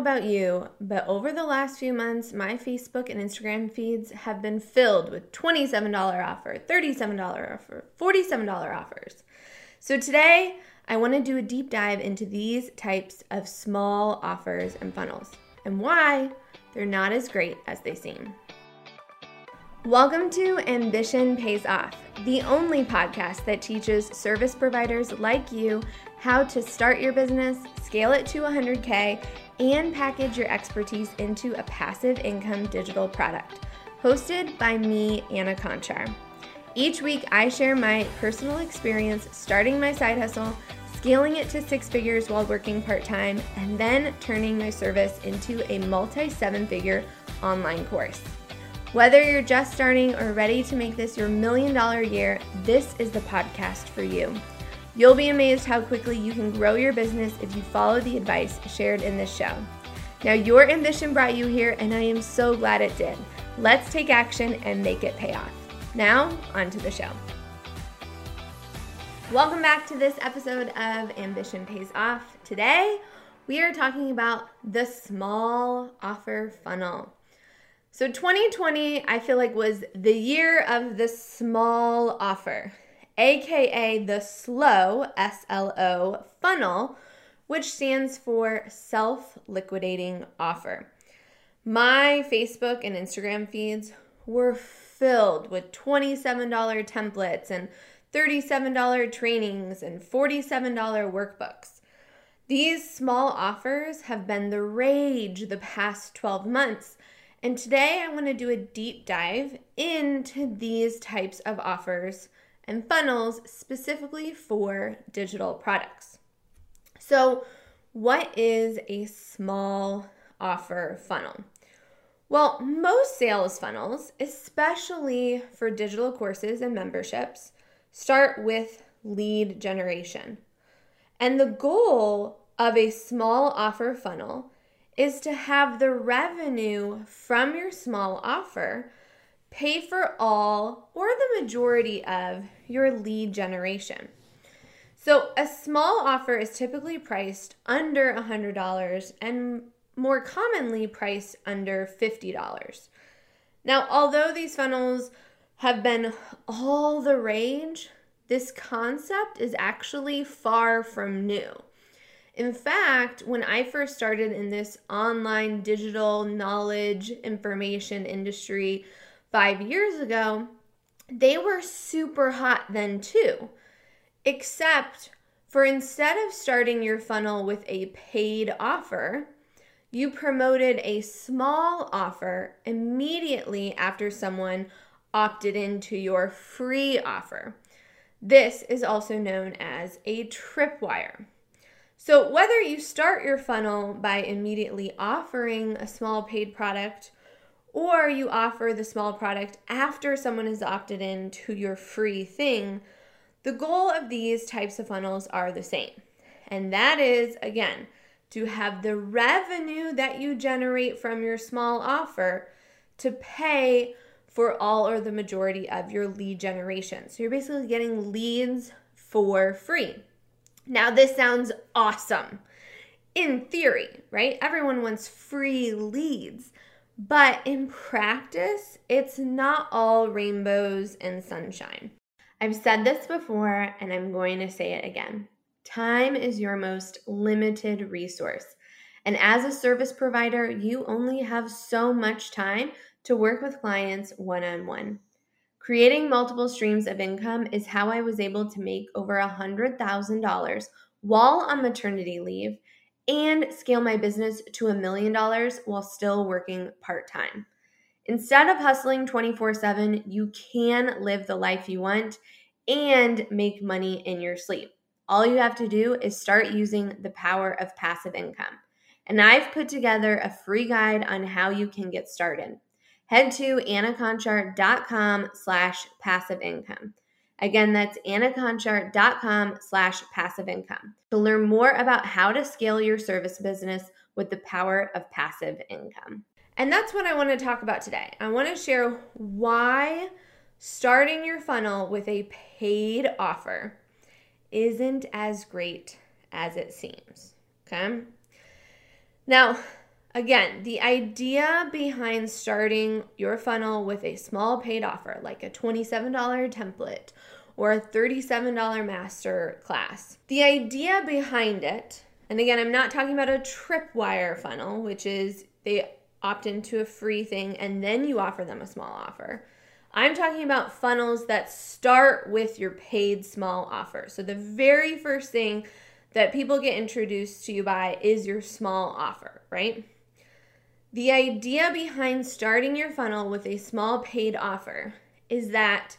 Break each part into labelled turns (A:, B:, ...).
A: about you, but over the last few months, my Facebook and Instagram feeds have been filled with $27 offer, $37 offer, $47 offers. So today, I want to do a deep dive into these types of small offers and funnels and why they're not as great as they seem. Welcome to Ambition Pays Off, the only podcast that teaches service providers like you how to start your business, scale it to 100K, and package your expertise into a passive income digital product. Hosted by me, Anna Kornick. Each week, I share my personal experience starting my side hustle, scaling it to six figures while working part time, and then turning my service into a multi seven figure online course. Whether you're just starting or ready to make this your million dollar year, this is the podcast for you. You'll be amazed how quickly you can grow your business if you follow the advice shared in this show. Now, your ambition brought you here, and I am so glad it did. Let's take action and make it pay off. Now, on to the show. Welcome back to this episode of Ambition Pays Off. Today, we are talking about the small offer funnel. So 2020, I feel like was the year of the small offer, aka the slow S L O funnel, which stands for self liquidating offer. My Facebook and Instagram feeds were filled with $27 templates and $37 trainings and $47 workbooks. These small offers have been the rage the past 12 months and today I want to do a deep dive into these types of offers and funnels specifically for digital products. So, what is a small offer funnel? Well, most sales funnels, especially for digital courses and memberships, start with lead generation. And the goal of a small offer funnel is to have the revenue from your small offer pay for all or the majority of your lead generation. So, a small offer is typically priced under $100 and more commonly priced under $50. Now, although these funnels have been all the rage, this concept is actually far from new. In fact, when I first started in this online digital knowledge information industry five years ago, they were super hot then too. Except for instead of starting your funnel with a paid offer, you promoted a small offer immediately after someone opted into your free offer. This is also known as a tripwire. So, whether you start your funnel by immediately offering a small paid product or you offer the small product after someone has opted in to your free thing, the goal of these types of funnels are the same. And that is, again, to have the revenue that you generate from your small offer to pay for all or the majority of your lead generation. So, you're basically getting leads for free. Now, this sounds awesome in theory, right? Everyone wants free leads. But in practice, it's not all rainbows and sunshine. I've said this before and I'm going to say it again. Time is your most limited resource. And as a service provider, you only have so much time to work with clients one on one. Creating multiple streams of income is how I was able to make over $100,000 while on maternity leave and scale my business to a million dollars while still working part time. Instead of hustling 24 7, you can live the life you want and make money in your sleep. All you have to do is start using the power of passive income. And I've put together a free guide on how you can get started head to annakornick.com slash passive income. Again, that's annakornick.com slash passive income to learn more about how to scale your service business with the power of passive income. And that's what I want to talk about today. I want to share why starting your funnel with a paid offer isn't as great as it seems. Okay. Now, Again, the idea behind starting your funnel with a small paid offer, like a $27 template or a $37 master class, the idea behind it, and again, I'm not talking about a tripwire funnel, which is they opt into a free thing and then you offer them a small offer. I'm talking about funnels that start with your paid small offer. So the very first thing that people get introduced to you by is your small offer, right? The idea behind starting your funnel with a small paid offer is that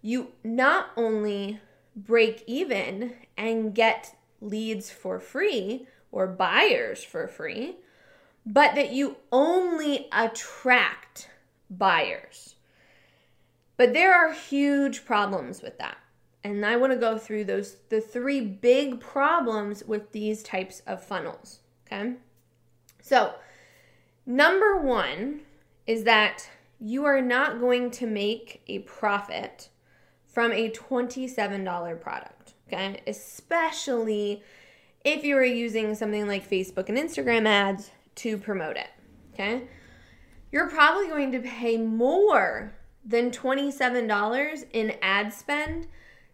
A: you not only break even and get leads for free or buyers for free, but that you only attract buyers. But there are huge problems with that. And I want to go through those the three big problems with these types of funnels, okay? So, number 1 is that you are not going to make a profit from a $27 product, okay? Especially if you are using something like Facebook and Instagram ads to promote it. Okay. You're probably going to pay more than $27 in ad spend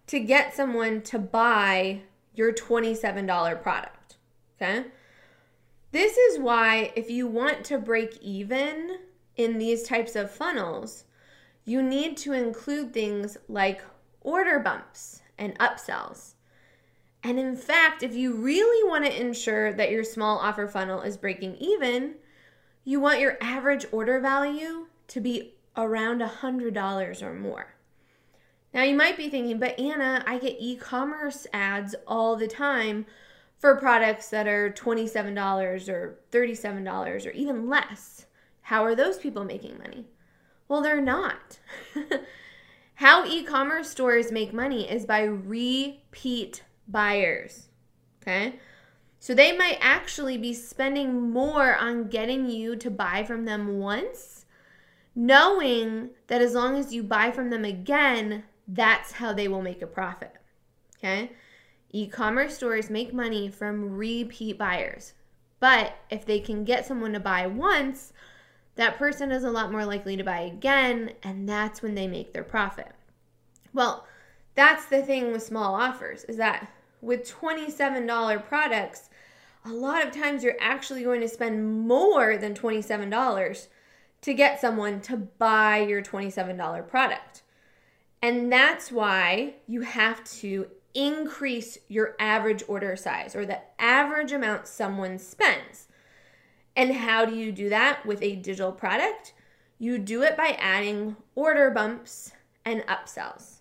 A: to get someone to buy your $27 product. Okay. This is why, if you want to break even in these types of funnels, you need to include things like order bumps and upsells. And in fact, if you really want to ensure that your small offer funnel is breaking even, you want your average order value to be around $100 or more. Now, you might be thinking, but Anna, I get e commerce ads all the time for products that are $27 or $37 or even less. How are those people making money? Well, they're not. How e commerce stores make money is by repeat buyers. Okay? So they might actually be spending more on getting you to buy from them once, knowing that as long as you buy from them again, that's how they will make a profit. Okay? E commerce stores make money from repeat buyers. But if they can get someone to buy once, that person is a lot more likely to buy again, and that's when they make their profit. Well, that's the thing with small offers is that with $27 products, a lot of times you're actually going to spend more than $27 to get someone to buy your $27 product. And that's why you have to increase your average order size or the average amount someone spends. And how do you do that with a digital product? You do it by adding order bumps and upsells.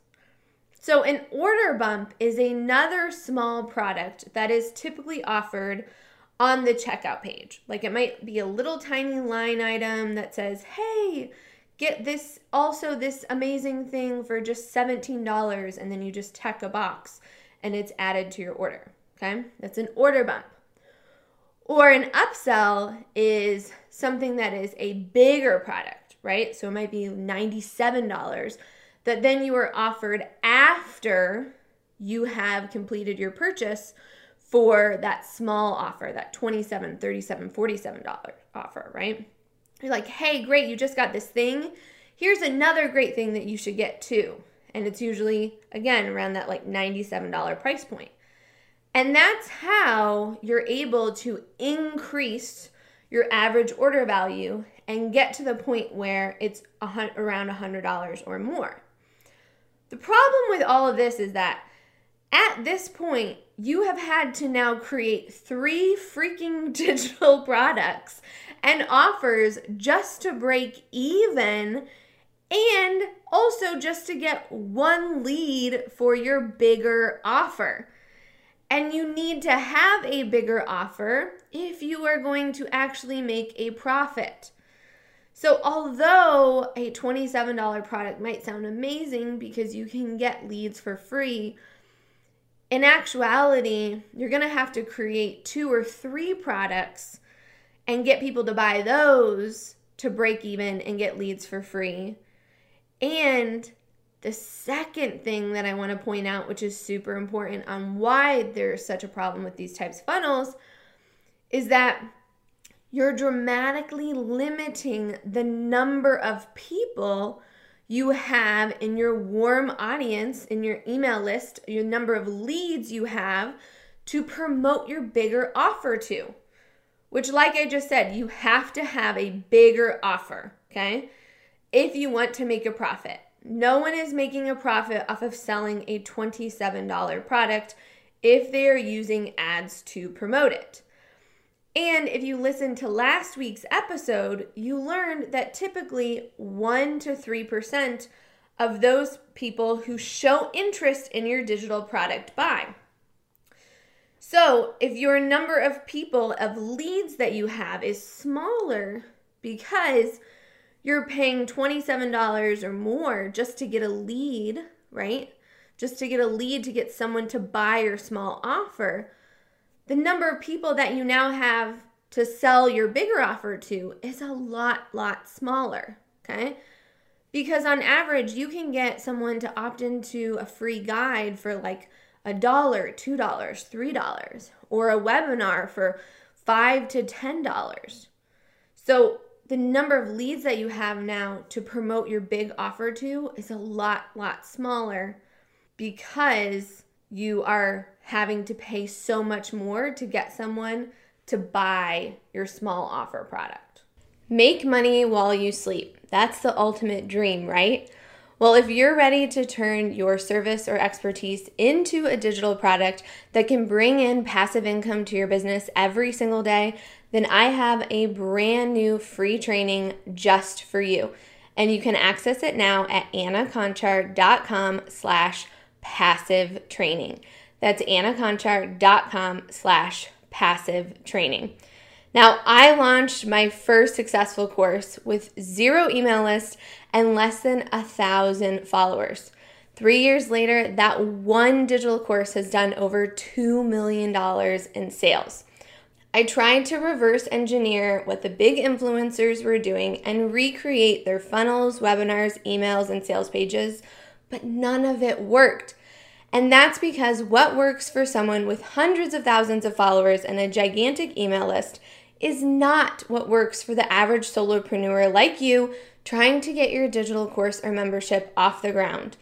A: So, an order bump is another small product that is typically offered on the checkout page. Like it might be a little tiny line item that says, hey, get this also this amazing thing for just $17 and then you just check a box and it's added to your order okay? That's an order bump. Or an upsell is something that is a bigger product right? So it might be $97 that then you are offered after you have completed your purchase for that small offer, that 27, 37, 47 dollar offer, right? You're like, "Hey, great, you just got this thing. Here's another great thing that you should get too." And it's usually again around that like $97 price point. And that's how you're able to increase your average order value and get to the point where it's around $100 or more. The problem with all of this is that at this point, you have had to now create three freaking digital products and offers just to break even and also just to get one lead for your bigger offer. And you need to have a bigger offer if you are going to actually make a profit. So, although a $27 product might sound amazing because you can get leads for free, in actuality, you're going to have to create two or three products and get people to buy those to break even and get leads for free. And the second thing that I want to point out, which is super important on why there's such a problem with these types of funnels, is that you're dramatically limiting the number of people you have in your warm audience, in your email list, your number of leads you have to promote your bigger offer to. Which, like I just said, you have to have a bigger offer, okay? If you want to make a profit. No one is making a profit off of selling a $27 product if they are using ads to promote it. And if you listened to last week's episode, you learned that typically 1 to 3% of those people who show interest in your digital product buy. So, if your number of people of leads that you have is smaller because you're paying $27 or more just to get a lead, right? Just to get a lead to get someone to buy your small offer the number of people that you now have to sell your bigger offer to is a lot, lot smaller. Okay. Because on average, you can get someone to opt into a free guide for like a dollar, two dollars, three dollars, or a webinar for five to ten dollars. So the number of leads that you have now to promote your big offer to is a lot, lot smaller because you are having to pay so much more to get someone to buy your small offer product. Make money while you sleep. That's the ultimate dream, right? Well, if you're ready to turn your service or expertise into a digital product that can bring in passive income to your business every single day, then I have a brand new free training just for you. And you can access it now at annakornick.com slash passive training. That's annakornick.com slash passive training. Now, I launched my first successful course with zero email list and less than a thousand followers. Three years later, that one digital course has done over $2 million in sales. I tried to reverse engineer what the big influencers were doing and recreate their funnels, webinars, emails, and sales pages, but none of it worked. And that's because what works for someone with hundreds of thousands of followers and a gigantic email list is not what works for the average solopreneur like you trying to get your digital course or membership off the ground.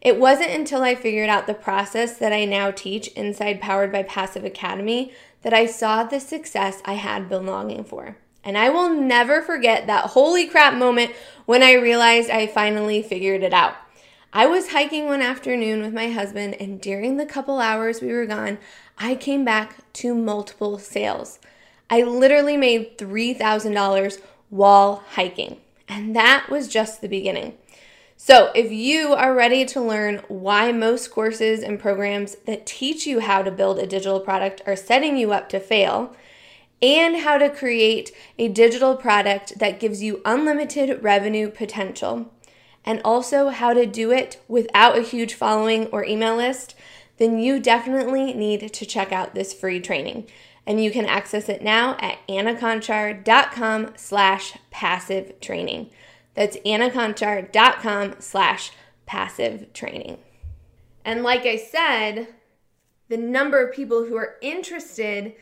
A: It wasn't until I figured out the process that I now teach inside Powered by Passive Academy that I saw the success I had been longing for. And I will never forget that holy crap moment when I realized I finally figured it out. I was hiking one afternoon with my husband, and during the couple hours we were gone, I came back to multiple sales. I literally made $3,000 while hiking, and that was just the beginning. So, if you are ready to learn why most courses and programs that teach you how to build a digital product are setting you up to fail, and how to create a digital product that gives you unlimited revenue potential, and also how to do it without a huge following or email list, then you definitely need to check out this free training. And you can access it now at annakornick.com slash passive training. That's annakornick.com slash passive training. And like I said, the number of people who are interested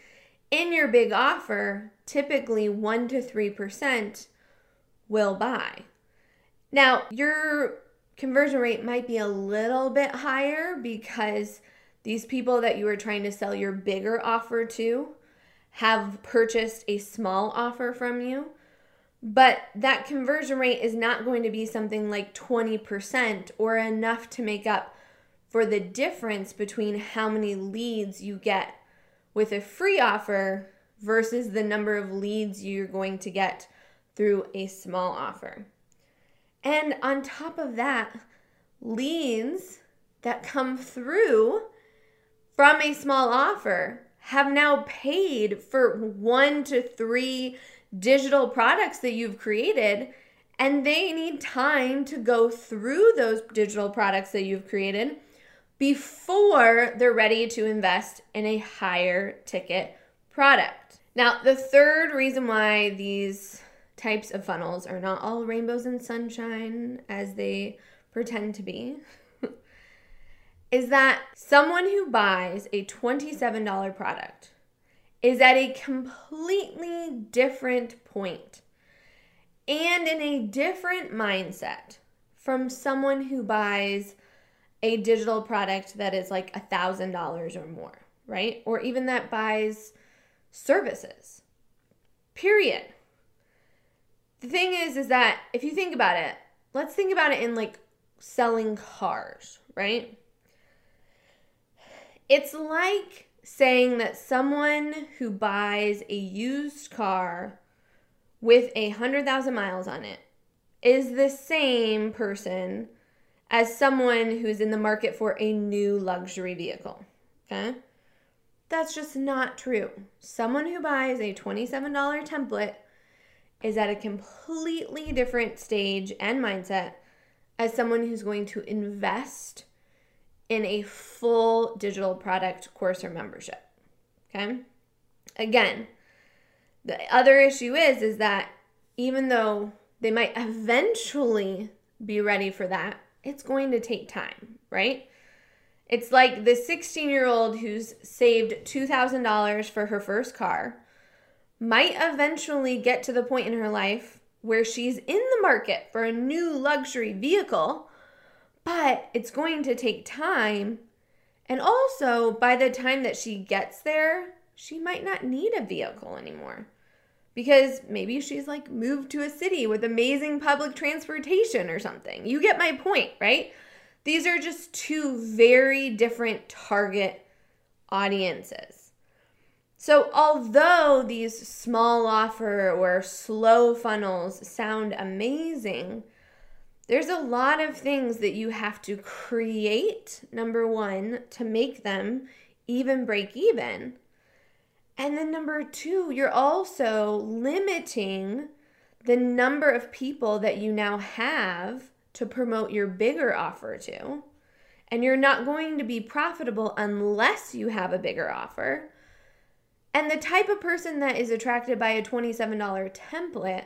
A: in your big offer, typically 1 to 3%, will buy. Now, your conversion rate might be a little bit higher because these people that you are trying to sell your bigger offer to have purchased a small offer from you. But that conversion rate is not going to be something like 20% or enough to make up for the difference between how many leads you get with a free offer versus the number of leads you're going to get through a small offer. And on top of that, leads that come through from a small offer have now paid for one to three digital products that you've created and they need time to go through those digital products that you've created before they're ready to invest in a higher ticket product. Now, the third reason why these types of funnels are not all rainbows and sunshine as they pretend to be. is that someone who buys a $27 product is at a completely different point and in a different mindset from someone who buys a digital product that is like a thousand dollars or more, right? Or even that buys services. Period. The thing is, is that if you think about it, let's think about it in like selling cars, right? It's like saying that someone who buys a used car with a hundred thousand miles on it is the same person as someone who's in the market for a new luxury vehicle. Okay? That's just not true. Someone who buys a $27 template is at a completely different stage and mindset as someone who's going to invest in a full digital product course or membership. Okay? Again, the other issue is is that even though they might eventually be ready for that, it's going to take time, right? It's like the 16 year old who's saved $2,000 for her first car might eventually get to the point in her life where she's in the market for a new luxury vehicle, but it's going to take time. And also, by the time that she gets there, she might not need a vehicle anymore because maybe she's like moved to a city with amazing public transportation or something. You get my point, right? These are just two very different target audiences. So, although these small offer or slow funnels sound amazing, there's a lot of things that you have to create, number one, to make them even break even. And then number two, you're also limiting the number of people that you now have to promote your bigger offer to. And you're not going to be profitable unless you have a bigger offer. And the type of person that is attracted by a $27 template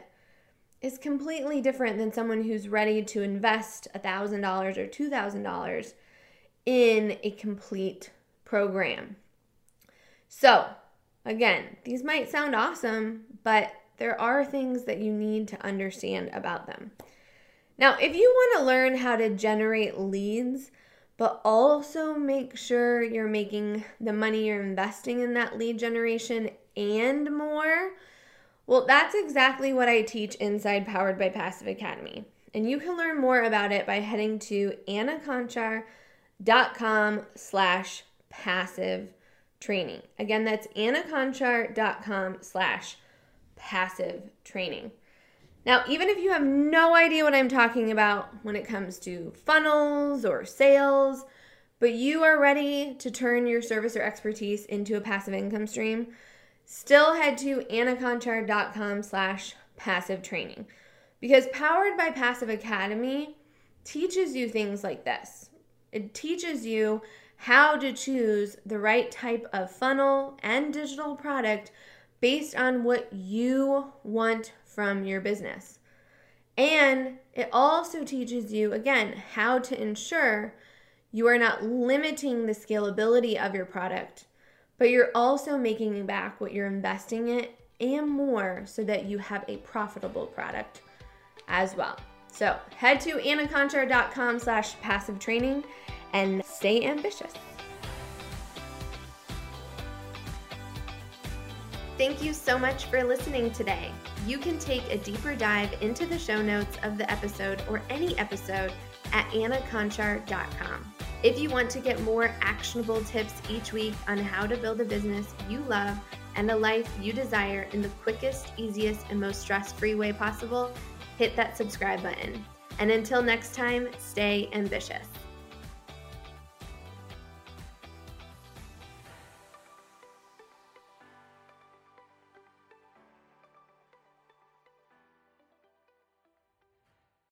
A: is completely different than someone who's ready to invest $1,000 or $2,000 in a complete program. So, Again, these might sound awesome, but there are things that you need to understand about them. Now, if you want to learn how to generate leads, but also make sure you're making the money you're investing in that lead generation and more, well, that's exactly what I teach inside Powered by Passive Academy. And you can learn more about it by heading to annakornick.com slash passive training. Again, that's annakornick.com slash passive training. Now, even if you have no idea what I'm talking about when it comes to funnels or sales, but you are ready to turn your service or expertise into a passive income stream, still head to annakornick.com slash passive training. Because Powered by Passive Academy teaches you things like this. It teaches you how to choose the right type of funnel and digital product based on what you want from your business. And it also teaches you, again, how to ensure you are not limiting the scalability of your product, but you're also making back what you're investing in and more so that you have a profitable product as well. So head to annakornick.com slash passive training and stay ambitious. Thank you so much for listening today. You can take a deeper dive into the show notes of the episode or any episode at annakornick.com. If you want to get more actionable tips each week on how to build a business you love and a life you desire in the quickest, easiest, and most stress free way possible, hit that subscribe button. And until next time, stay ambitious.